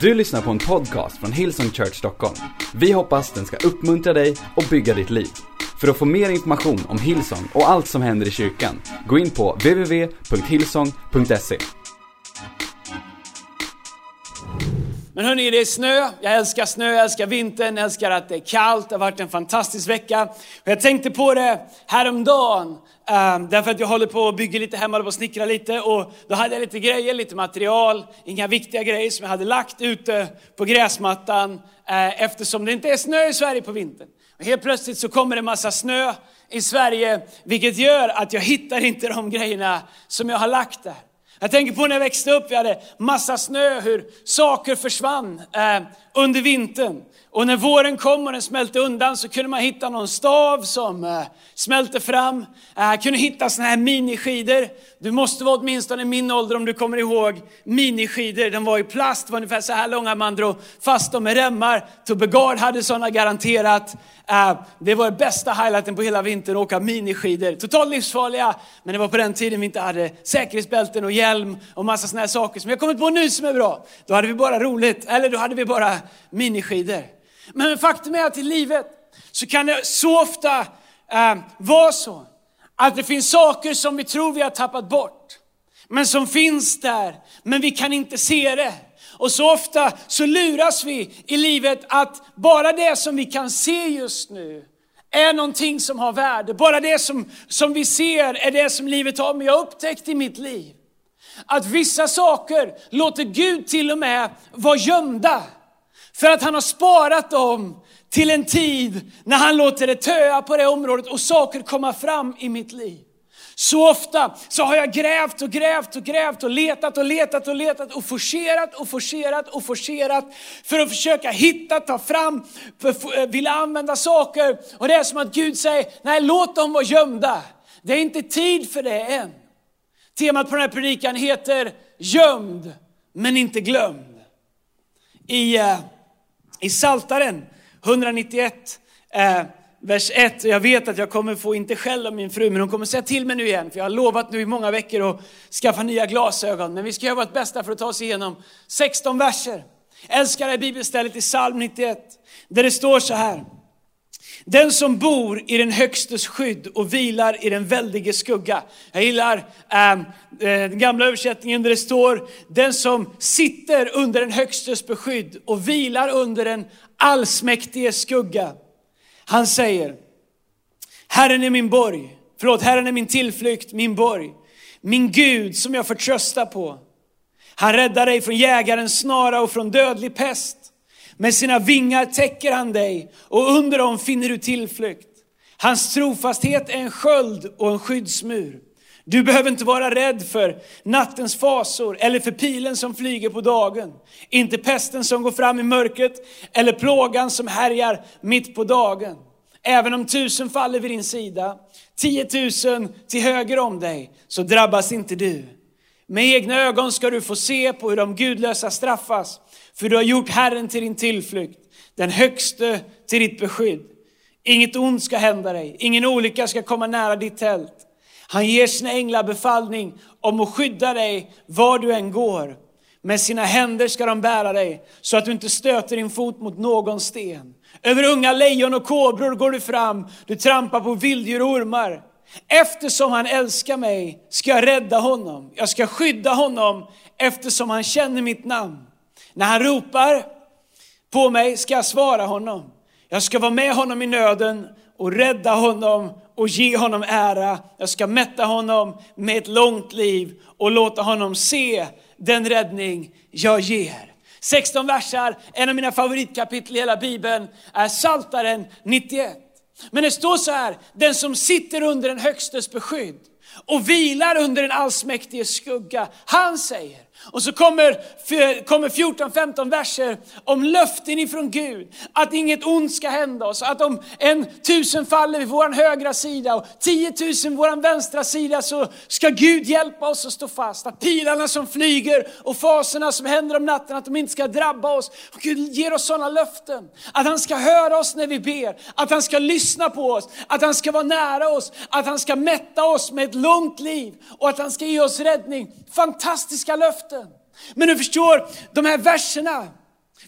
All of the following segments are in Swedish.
Du lyssnar på en podcast från Hillsong Church Stockholm. Vi hoppas den ska uppmuntra dig och bygga ditt liv. För att få mer information om Hillsong och allt som händer i kyrkan, gå in på www.hillsong.se. Men hörni, det är snö. Jag älskar snö, jag älskar vintern, jag älskar att det är kallt. Det har varit en fantastisk vecka. Och jag tänkte på det häromdagen. Um, därför att jag håller på att bygga lite hemma, och snickra lite. Och då hade jag lite grejer, lite material, inga viktiga grejer som jag hade lagt ute på gräsmattan. Uh, eftersom det inte är snö i Sverige på vintern. Och helt plötsligt så kommer det en massa snö i Sverige, vilket gör att jag hittar inte de grejerna som jag har lagt där. Jag tänker på när jag växte upp, vi hade massa snö, hur saker försvann eh, under vintern. Och när våren kom och den smälte undan så kunde man hitta någon stav som eh, smälte fram. Eh, kunde hitta såna här miniskidor. Du måste vara åtminstone i min ålder om du kommer ihåg miniskidor. De var i plast, var ungefär så här långa, man drog fast dem med remmar. Tobbe Gard hade sådana garanterat. Eh, det var den bästa highlighten på hela vintern, att åka miniskidor. Totalt livsfarliga, men det var på den tiden vi inte hade säkerhetsbälten och hjälm och massa sådana här saker som jag kommit på nu som är bra. Då hade vi bara roligt, eller då hade vi bara miniskidor. Men faktum är att i livet så kan det så ofta eh, vara så att det finns saker som vi tror vi har tappat bort. Men som finns där, men vi kan inte se det. Och så ofta så luras vi i livet att bara det som vi kan se just nu är någonting som har värde. Bara det som, som vi ser är det som livet har. Men jag har upptäckt i mitt liv att vissa saker låter Gud till och med vara gömda. För att han har sparat dem till en tid när han låter det töa på det området och saker komma fram i mitt liv. Så ofta så har jag grävt och grävt och grävt och letat och letat och letat och forcerat och forcerat och forcerat för att försöka hitta, ta fram, eh, vilja använda saker. Och det är som att Gud säger, nej låt dem vara gömda. Det är inte tid för det än. Temat på den här predikan heter gömd men inte glömd. I uh, i Saltaren 191, eh, vers 1. Jag vet att jag kommer få, inte skäll av min fru, men hon kommer säga till mig nu igen. För jag har lovat nu i många veckor att skaffa nya glasögon. Men vi ska göra vårt bästa för att ta oss igenom 16 verser. Älskar det här bibelstället i psalm 91. Där det står så här. Den som bor i den högstes skydd och vilar i den väldige skugga. Jag gillar äh, den gamla översättningen där det står, den som sitter under den högstes beskydd och vilar under den allsmäktige skugga. Han säger, Herren är min borg, förlåt, Herren är min tillflykt, min borg, min Gud som jag förtröstar på. Han räddar dig från jägarens snara och från dödlig pest. Med sina vingar täcker han dig och under dem finner du tillflykt. Hans trofasthet är en sköld och en skyddsmur. Du behöver inte vara rädd för nattens fasor eller för pilen som flyger på dagen. Inte pesten som går fram i mörkret eller plågan som härjar mitt på dagen. Även om tusen faller vid din sida, tiotusen till höger om dig, så drabbas inte du. Med egna ögon ska du få se på hur de gudlösa straffas för du har gjort Herren till din tillflykt, den högste till ditt beskydd. Inget ont ska hända dig, ingen olycka ska komma nära ditt tält. Han ger sina änglar befallning om att skydda dig var du än går. Med sina händer ska de bära dig så att du inte stöter din fot mot någon sten. Över unga lejon och kobror går du fram, du trampar på vilddjur och ormar. Eftersom han älskar mig ska jag rädda honom, jag ska skydda honom eftersom han känner mitt namn. När han ropar på mig ska jag svara honom. Jag ska vara med honom i nöden och rädda honom och ge honom ära. Jag ska mätta honom med ett långt liv och låta honom se den räddning jag ger. 16 versar, en av mina favoritkapitel i hela Bibeln är Saltaren 91. Men det står så här, den som sitter under den högstes beskydd och vilar under den allsmäktiges skugga, han säger, och så kommer, kommer 14-15 verser om löften ifrån Gud. Att inget ont ska hända oss. Att om en tusen faller vid vår högra sida och 10 000 vid vår vänstra sida så ska Gud hjälpa oss att stå fast. Att pilarna som flyger och faserna som händer om natten, att de inte ska drabba oss. Och Gud ger oss sådana löften. Att han ska höra oss när vi ber. Att han ska lyssna på oss. Att han ska vara nära oss. Att han ska mätta oss med ett långt liv. Och att han ska ge oss räddning. Fantastiska löften. Men du förstår, de här verserna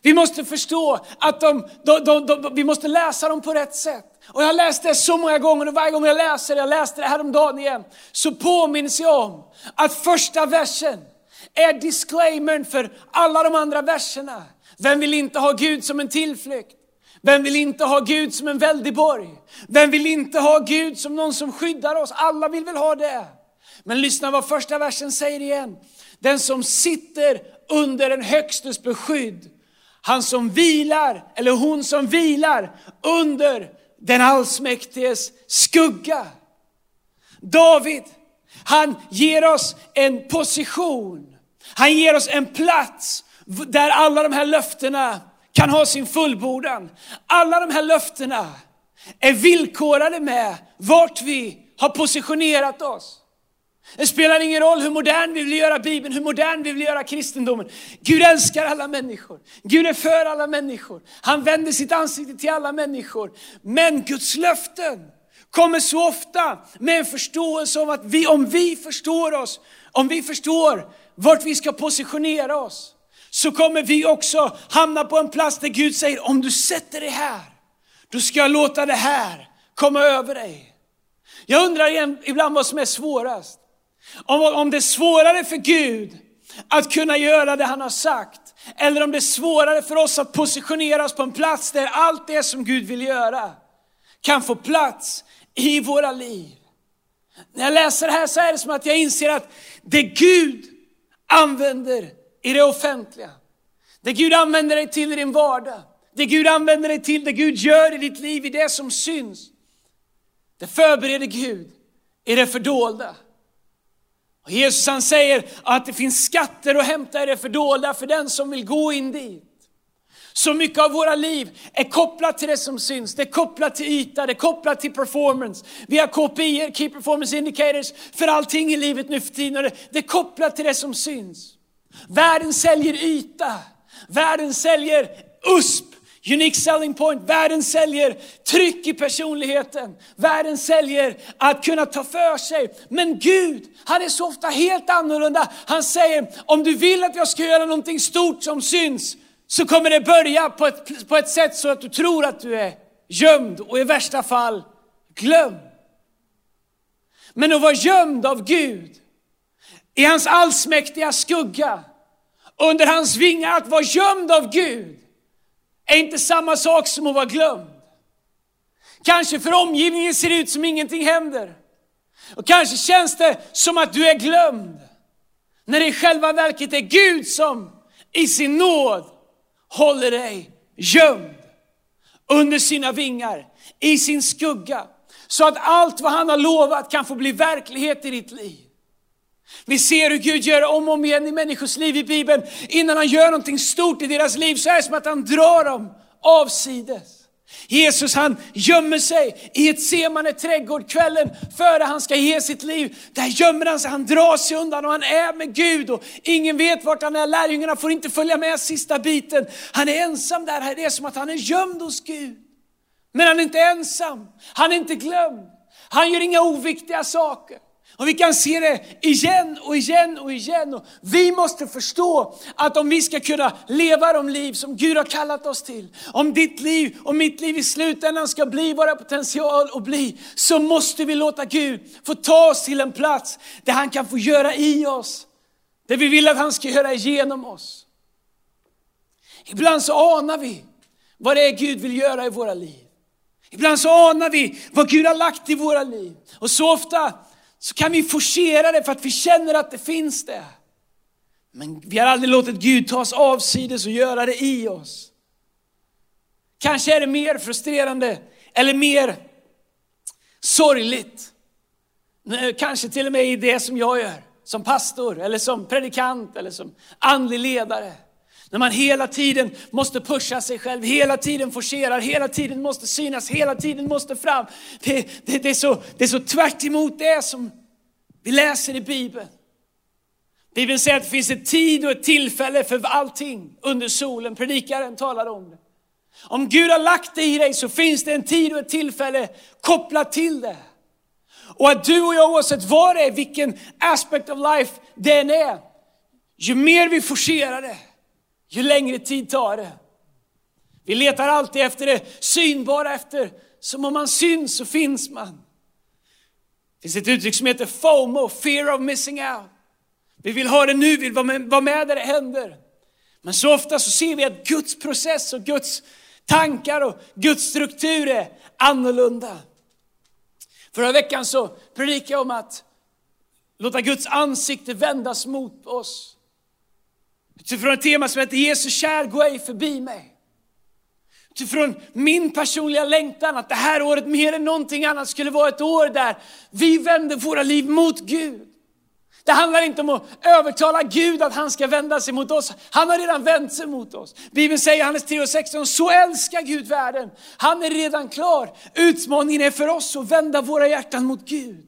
Vi måste förstå att de, de, de, de, vi måste läsa dem på rätt sätt. Och jag har läst det så många gånger och varje gång jag läser det, jag läste det häromdagen igen, så påminns jag om att första versen är disclaimern för alla de andra verserna. Vem vill inte ha Gud som en tillflykt? Vem vill inte ha Gud som en väldig borg? Vem vill inte ha Gud som någon som skyddar oss? Alla vill väl ha det. Men lyssna vad första versen säger igen. Den som sitter under den högstes beskydd, han som vilar, eller hon som vilar under den allsmäktiges skugga. David, han ger oss en position. Han ger oss en plats där alla de här löftena kan ha sin fullbordan. Alla de här löftena är villkorade med vart vi har positionerat oss. Det spelar ingen roll hur modern vi vill göra Bibeln, hur modern vi vill göra kristendomen. Gud älskar alla människor. Gud är för alla människor. Han vänder sitt ansikte till alla människor. Men Guds löften kommer så ofta med en förståelse om att vi, om vi förstår oss, om vi förstår vart vi ska positionera oss, så kommer vi också hamna på en plats där Gud säger, om du sätter dig här, då ska jag låta det här komma över dig. Jag undrar ibland vad som är svårast. Om, om det är svårare för Gud att kunna göra det han har sagt, eller om det är svårare för oss att positionera oss på en plats där allt det som Gud vill göra kan få plats i våra liv. När jag läser det här så är det som att jag inser att det Gud använder i det offentliga, det Gud använder dig till i din vardag, det Gud använder dig till, det Gud gör i ditt liv, i det som syns, det förbereder Gud i det fördolda. Och Jesus han säger att det finns skatter att hämta i det fördolda för den som vill gå in dit. Så mycket av våra liv är kopplat till det som syns, det är kopplat till yta, det är kopplat till performance. Vi har KPI, Key Performance Indicators, för allting i livet nu för tiden. Det, det är kopplat till det som syns. Världen säljer yta, världen säljer USP, Unique selling point. Världen säljer tryck i personligheten. Världen säljer att kunna ta för sig. Men Gud, han är så ofta helt annorlunda. Han säger, om du vill att jag ska göra någonting stort som syns, så kommer det börja på ett, på ett sätt så att du tror att du är gömd och i värsta fall glömd. Men att vara gömd av Gud, i hans allsmäktiga skugga, under hans vingar, att vara gömd av Gud, är inte samma sak som att vara glömd. Kanske för omgivningen ser det ut som ingenting händer. Och kanske känns det som att du är glömd. När det i själva verket är Gud som i sin nåd håller dig gömd under sina vingar, i sin skugga. Så att allt vad han har lovat kan få bli verklighet i ditt liv. Vi ser hur Gud gör om och om igen i människors liv i Bibeln. Innan han gör någonting stort i deras liv så är det som att han drar dem avsides. Jesus han gömmer sig i ett semane trädgård kvällen före han ska ge sitt liv. Där gömmer han sig, han drar sig undan och han är med Gud och ingen vet vart han är. Lärjungarna får inte följa med sista biten. Han är ensam där, det är som att han är gömd hos Gud. Men han är inte ensam, han är inte glömd. Han gör inga oviktiga saker. Och vi kan se det igen och igen och igen. Och vi måste förstå att om vi ska kunna leva de liv som Gud har kallat oss till, om ditt liv och mitt liv i slutändan ska bli våra potential att bli, så måste vi låta Gud få ta oss till en plats där han kan få göra i oss, det vi vill att han ska göra genom oss. Ibland så anar vi vad det är Gud vill göra i våra liv. Ibland så anar vi vad Gud har lagt i våra liv. Och så ofta så kan vi forcera det för att vi känner att det finns det. Men vi har aldrig låtit Gud ta oss avsides och göra det i oss. Kanske är det mer frustrerande eller mer sorgligt. Kanske till och med i det som jag gör som pastor eller som predikant eller som andlig ledare. När man hela tiden måste pusha sig själv, hela tiden forcerar, hela tiden måste synas, hela tiden måste fram. Det, det, det, är, så, det är så tvärt det som vi läser i Bibeln. Bibeln säger att det finns ett tid och ett tillfälle för allting under solen. Predikaren talar om det. Om Gud har lagt det i dig så finns det en tid och ett tillfälle kopplat till det. Och att du och jag oavsett vad det är, vilken aspect of life den är, ju mer vi forcerar det, ju längre tid tar det. Vi letar alltid efter det synbara, efter som om man syns så finns man. Det finns ett uttryck som heter FOMO, fear of missing out. Vi vill ha det nu, vi vill vara med, vara med där det händer. Men så ofta så ser vi att Guds process och Guds tankar och Guds struktur är annorlunda. Förra veckan så predikade jag om att låta Guds ansikte vändas mot oss. Utifrån ett tema som heter Jesus kär, gå ej förbi mig. Utifrån min personliga längtan att det här året mer än någonting annat skulle vara ett år där vi vänder våra liv mot Gud. Det handlar inte om att övertala Gud att han ska vända sig mot oss. Han har redan vänt sig mot oss. Bibeln säger i Johannes 3.16, så älskar Gud världen. Han är redan klar. Utmaningen är för oss att vända våra hjärtan mot Gud.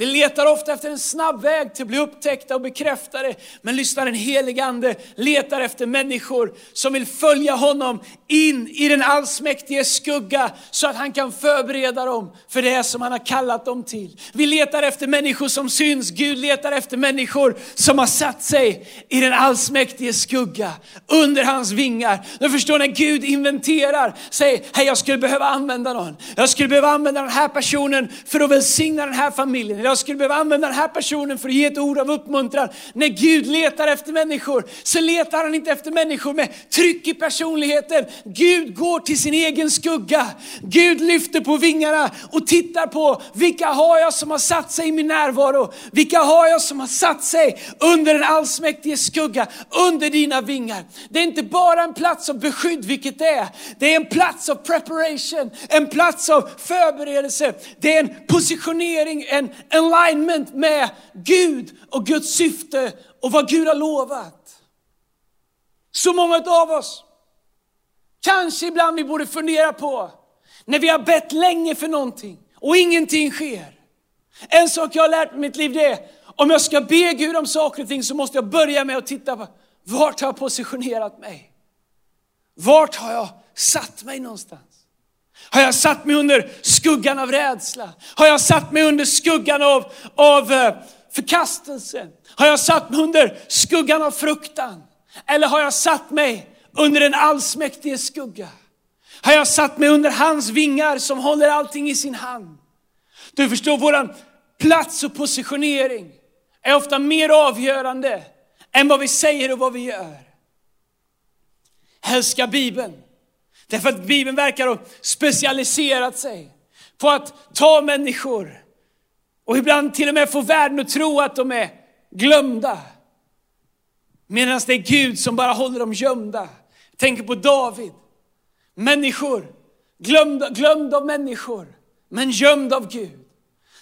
Vi letar ofta efter en snabb väg till att bli upptäckta och bekräftade. Men lyssna, den helige Ande letar efter människor som vill följa honom in i den allsmäktige skugga så att han kan förbereda dem för det som han har kallat dem till. Vi letar efter människor som syns. Gud letar efter människor som har satt sig i den allsmäktige skugga under hans vingar. Du förstår när Gud inventerar, säger, hej jag skulle behöva använda någon. Jag skulle behöva använda den här personen för att välsigna den här familjen jag skulle behöva använda den här personen för att ge ett ord av uppmuntran. När Gud letar efter människor så letar han inte efter människor med tryck i personligheten. Gud går till sin egen skugga. Gud lyfter på vingarna och tittar på vilka har jag som har satt sig i min närvaro? Vilka har jag som har satt sig under den allsmäktige skugga, under dina vingar? Det är inte bara en plats av beskydd, vilket det är. Det är en plats av preparation, en plats av förberedelse. Det är en positionering, en, en alignment med Gud och Guds syfte och vad Gud har lovat. Så många av oss, kanske ibland vi borde fundera på, när vi har bett länge för någonting och ingenting sker. En sak jag har lärt mig i mitt liv det är, om jag ska be Gud om saker och ting så måste jag börja med att titta på, vart har jag positionerat mig? Vart har jag satt mig någonstans? Har jag satt mig under skuggan av rädsla? Har jag satt mig under skuggan av, av eh, förkastelse? Har jag satt mig under skuggan av fruktan? Eller har jag satt mig under den allsmäktige skugga? Har jag satt mig under hans vingar som håller allting i sin hand? Du förstår, våran plats och positionering är ofta mer avgörande än vad vi säger och vad vi gör. Älska Bibeln. Därför att Bibeln verkar ha specialiserat sig på att ta människor och ibland till och med få världen att tro att de är glömda. Medan det är Gud som bara håller dem gömda. Jag tänker på David. Människor, glömda, glömda av människor, men gömd av Gud.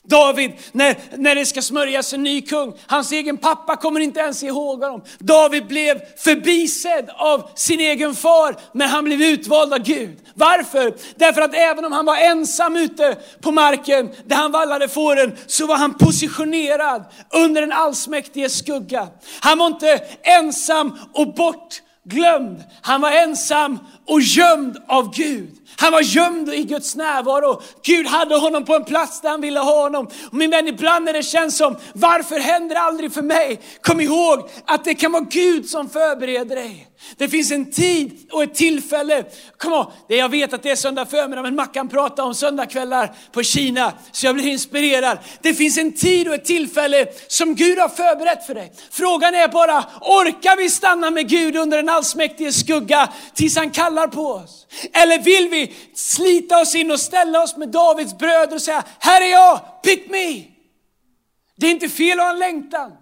David, när, när det ska smörjas en ny kung, hans egen pappa kommer inte ens ihåg honom. David blev förbisedd av sin egen far, men han blev utvald av Gud. Varför? Därför att även om han var ensam ute på marken där han vallade fåren, så var han positionerad under den allsmäktige skugga. Han var inte ensam och bort. Glömd, Han var ensam och gömd av Gud. Han var gömd i Guds närvaro. Gud hade honom på en plats där han ville ha honom. Och min vän, ibland när det känns som, varför händer det aldrig för mig? Kom ihåg att det kan vara Gud som förbereder dig. Det finns en tid och ett tillfälle. Kom on, jag vet att det är söndag förmiddag, men Mackan pratar om söndagkvällar på Kina, så jag blir inspirerad. Det finns en tid och ett tillfälle som Gud har förberett för dig. Frågan är bara, orkar vi stanna med Gud under den allsmäktige skugga tills han kallar på oss? Eller vill vi slita oss in och ställa oss med Davids bröder och säga, här är jag, pick me. Det är inte fel att ha en längtan.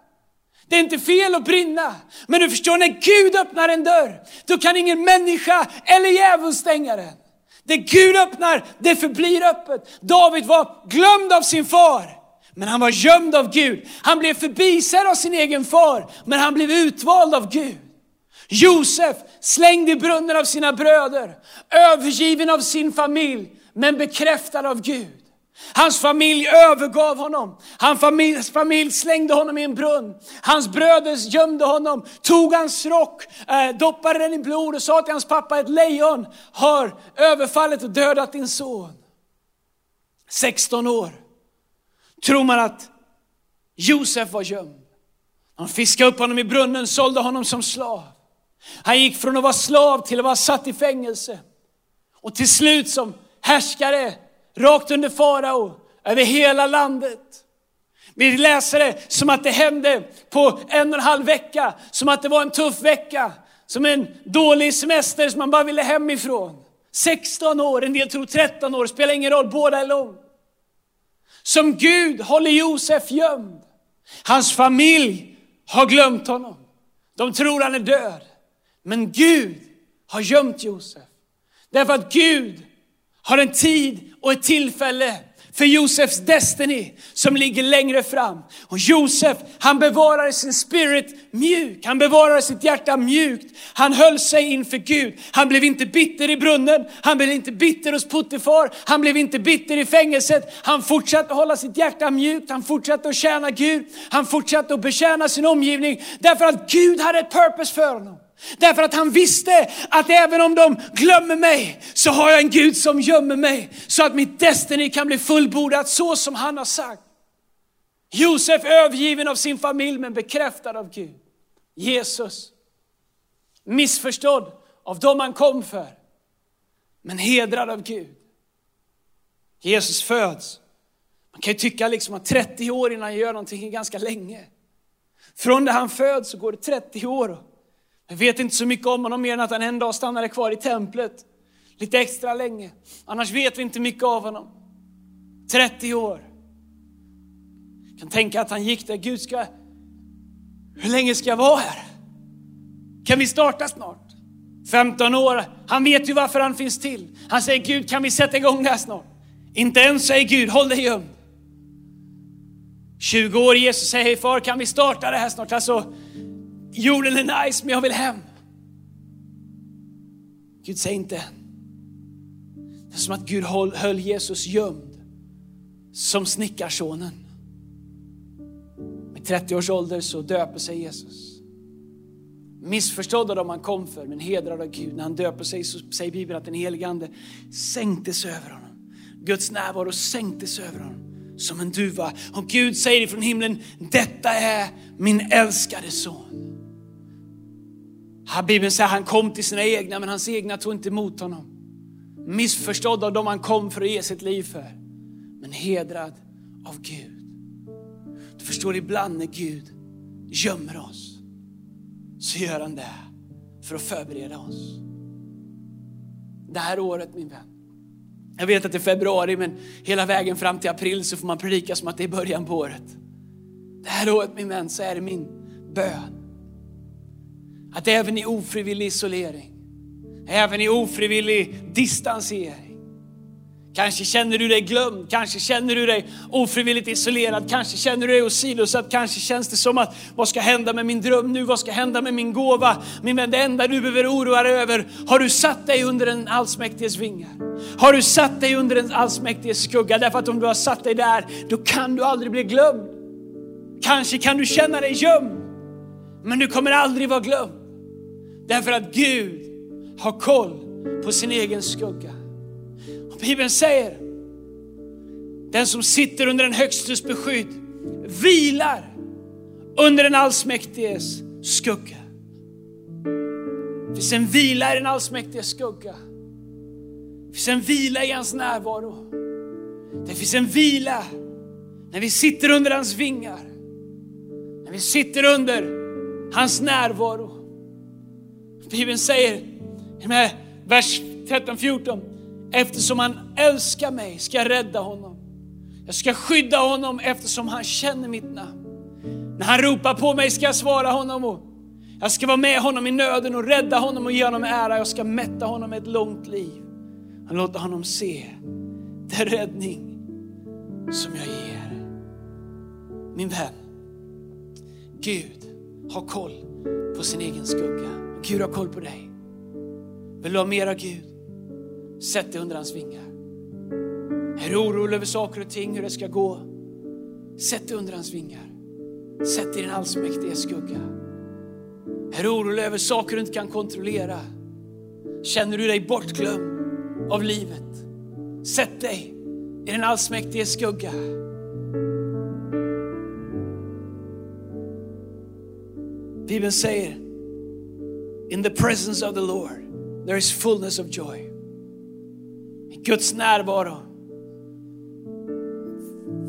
Det är inte fel att brinna. Men du förstår, när Gud öppnar en dörr, då kan ingen människa eller djävul stänga den. Det Gud öppnar, det förblir öppet. David var glömd av sin far, men han var gömd av Gud. Han blev förbisedd av sin egen far, men han blev utvald av Gud. Josef slängd i brunnen av sina bröder, övergiven av sin familj, men bekräftad av Gud. Hans familj övergav honom. Hans familj, familj slängde honom i en brunn. Hans bröder gömde honom, tog hans rock, eh, doppade den i blod och sa till hans pappa, ett lejon har överfallit och dödat din son. 16 år tror man att Josef var gömd. De fiskade upp honom i brunnen, sålde honom som slav. Han gick från att vara slav till att vara satt i fängelse. Och till slut som härskare, rakt under farao, över hela landet. Vi läser det som att det hände på en och en halv vecka, som att det var en tuff vecka, som en dålig semester som man bara ville hemifrån. 16 år, en del tror 13 år, spelar ingen roll, båda är långt. Som Gud håller Josef gömd. Hans familj har glömt honom. De tror han är död. Men Gud har gömt Josef. Därför att Gud har en tid och ett tillfälle för Josefs destiny som ligger längre fram. Och Josef, han bevarade sin spirit mjuk. Han bevarade sitt hjärta mjukt. Han höll sig inför Gud. Han blev inte bitter i brunnen. Han blev inte bitter hos Puttifar. Han blev inte bitter i fängelset. Han fortsatte att hålla sitt hjärta mjukt. Han fortsatte att tjäna Gud. Han fortsatte att betjäna sin omgivning. Därför att Gud hade ett purpose för honom. Därför att han visste att även om de glömmer mig så har jag en Gud som gömmer mig så att mitt destiny kan bli fullbordat så som han har sagt. Josef övergiven av sin familj men bekräftad av Gud. Jesus missförstådd av dem han kom för men hedrad av Gud. Jesus föds. Man kan ju tycka liksom att 30 år innan han gör någonting är ganska länge. Från det han föds så går det 30 år. Jag vet inte så mycket om honom mer än att han en dag stannade kvar i templet lite extra länge. Annars vet vi inte mycket av honom. 30 år. Jag kan tänka att han gick där, Gud ska, hur länge ska jag vara här? Kan vi starta snart? 15 år, han vet ju varför han finns till. Han säger Gud kan vi sätta igång det här snart? Inte ens säger Gud, håll dig gömd. 20 år, Jesus säger, hej far kan vi starta det här snart? Alltså, jorden är nice men jag vill hem. Gud säger inte än. Det är som att Gud höll Jesus gömd som snickarsonen. Med 30 års ålder så döper sig Jesus. Missförstådd av dem han kom för, men hedrad av Gud. När han döper sig så säger Bibeln att den helige Ande sänktes över honom. Guds närvaro sänktes över honom som en duva. Och Gud säger ifrån himlen, detta är min älskade son. Bibeln säger att han kom till sina egna, men hans egna tog inte emot honom. Missförstådd av dem han kom för att ge sitt liv för, men hedrad av Gud. Du förstår, ibland när Gud gömmer oss, så gör han det för att förbereda oss. Det här året min vän, jag vet att det är februari men hela vägen fram till april så får man predika som att det är början på året. Det här året min vän så är det min bön att även i ofrivillig isolering, även i ofrivillig distansering, Kanske känner du dig glömd, kanske känner du dig ofrivilligt isolerad, kanske känner du dig åsidosatt, kanske känns det som att vad ska hända med min dröm nu, vad ska hända med min gåva? Min vän, det enda du behöver oroa dig över, har du satt dig under den allsmäktiges vingar? Har du satt dig under den allsmäktiges skugga? Därför att om du har satt dig där, då kan du aldrig bli glömd. Kanske kan du känna dig gömd, men du kommer aldrig vara glömd. Därför att Gud har koll på sin egen skugga. Och Bibeln säger, den som sitter under den högstes beskydd vilar under den allsmäktiges skugga. Det finns en vila i den allsmäktiges skugga. Det finns en vila i hans närvaro. Det finns en vila när vi sitter under hans vingar. När vi sitter under hans närvaro. Bibeln säger i vers 13-14, eftersom han älskar mig ska jag rädda honom. Jag ska skydda honom eftersom han känner mitt namn. När han ropar på mig ska jag svara honom och jag ska vara med honom i nöden och rädda honom och ge honom ära. Jag ska mätta honom med ett långt liv och låta honom se den räddning som jag ger. Min vän, Gud har koll på sin egen skugga. Gud har koll på dig. Vill du ha mera Gud? Sätt dig under hans vingar. Är du orolig över saker och ting, hur det ska gå? Sätt dig under hans vingar. Sätt dig i den allsmäktige skugga. Är du orolig över saker du inte kan kontrollera? Känner du dig bortglömd av livet? Sätt dig i den allsmäktige skugga. Bibeln säger, in the presence of the Lord there is fullness of joy. I Guds närvaro.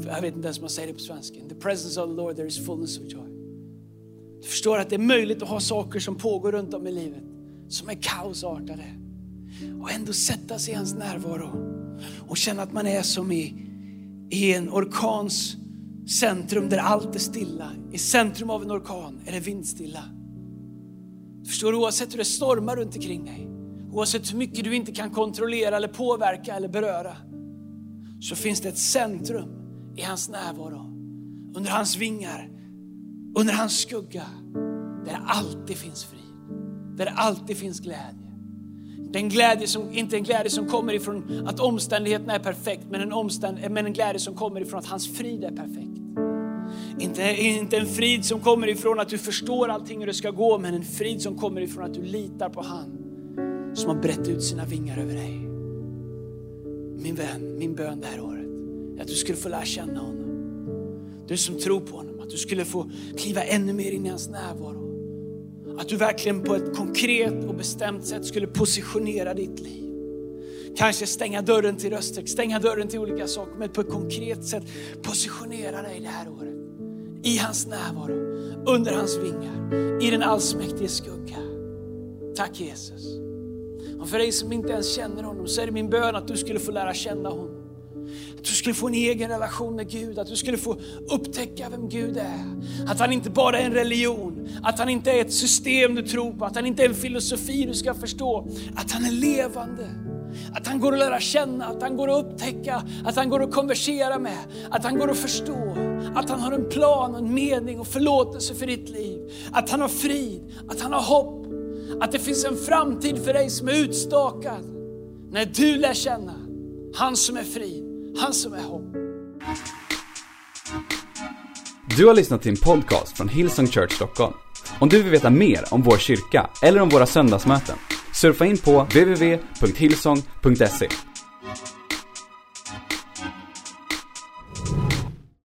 Jag vet inte ens om man säger det på svenska. In the presence of the Lord there is fullness of joy. Du förstår att det är möjligt att ha saker som pågår runt om i livet som är kaosartade och ändå sätta sig i hans närvaro och känna att man är som i, i en orkans centrum där allt är stilla. I centrum av en orkan är det vindstilla. Förstår Du oavsett hur det stormar runt omkring dig, oavsett hur mycket du inte kan kontrollera eller påverka eller beröra, så finns det ett centrum i hans närvaro, under hans vingar, under hans skugga, där det alltid finns frid, där det alltid finns glädje. Den glädje som, inte en glädje som kommer ifrån att omständigheterna är perfekt, men en, omständ, men en glädje som kommer ifrån att hans frid är perfekt. Inte, inte en frid som kommer ifrån att du förstår allting hur det ska gå, men en frid som kommer ifrån att du litar på han som har brett ut sina vingar över dig. Min vän, min bön det här året är att du skulle få lära känna honom. Du som tror på honom, att du skulle få kliva ännu mer in i hans närvaro. Att du verkligen på ett konkret och bestämt sätt skulle positionera ditt liv. Kanske stänga dörren till röster, stänga dörren till olika saker, men på ett konkret sätt positionera dig det här året. I hans närvaro, under hans vingar, i den allsmäktige skugga. Tack Jesus. Och för dig som inte ens känner honom så är det min bön att du skulle få lära känna honom. Att du skulle få en egen relation med Gud, att du skulle få upptäcka vem Gud är. Att han inte bara är en religion, att han inte är ett system du tror på, att han inte är en filosofi du ska förstå. Att han är levande. Att han går att lära känna, att han går att upptäcka, att han går att konversera med, att han går att förstå. Att han har en plan, en mening och förlåtelse för ditt liv. Att han har frid, att han har hopp. Att det finns en framtid för dig som är utstakad. När du lär känna han som är frid, han som är hopp. Du har lyssnat till en podcast från Hillsong Church Stockholm. Om du vill veta mer om vår kyrka eller om våra söndagsmöten, surfa in på www.hillsong.se.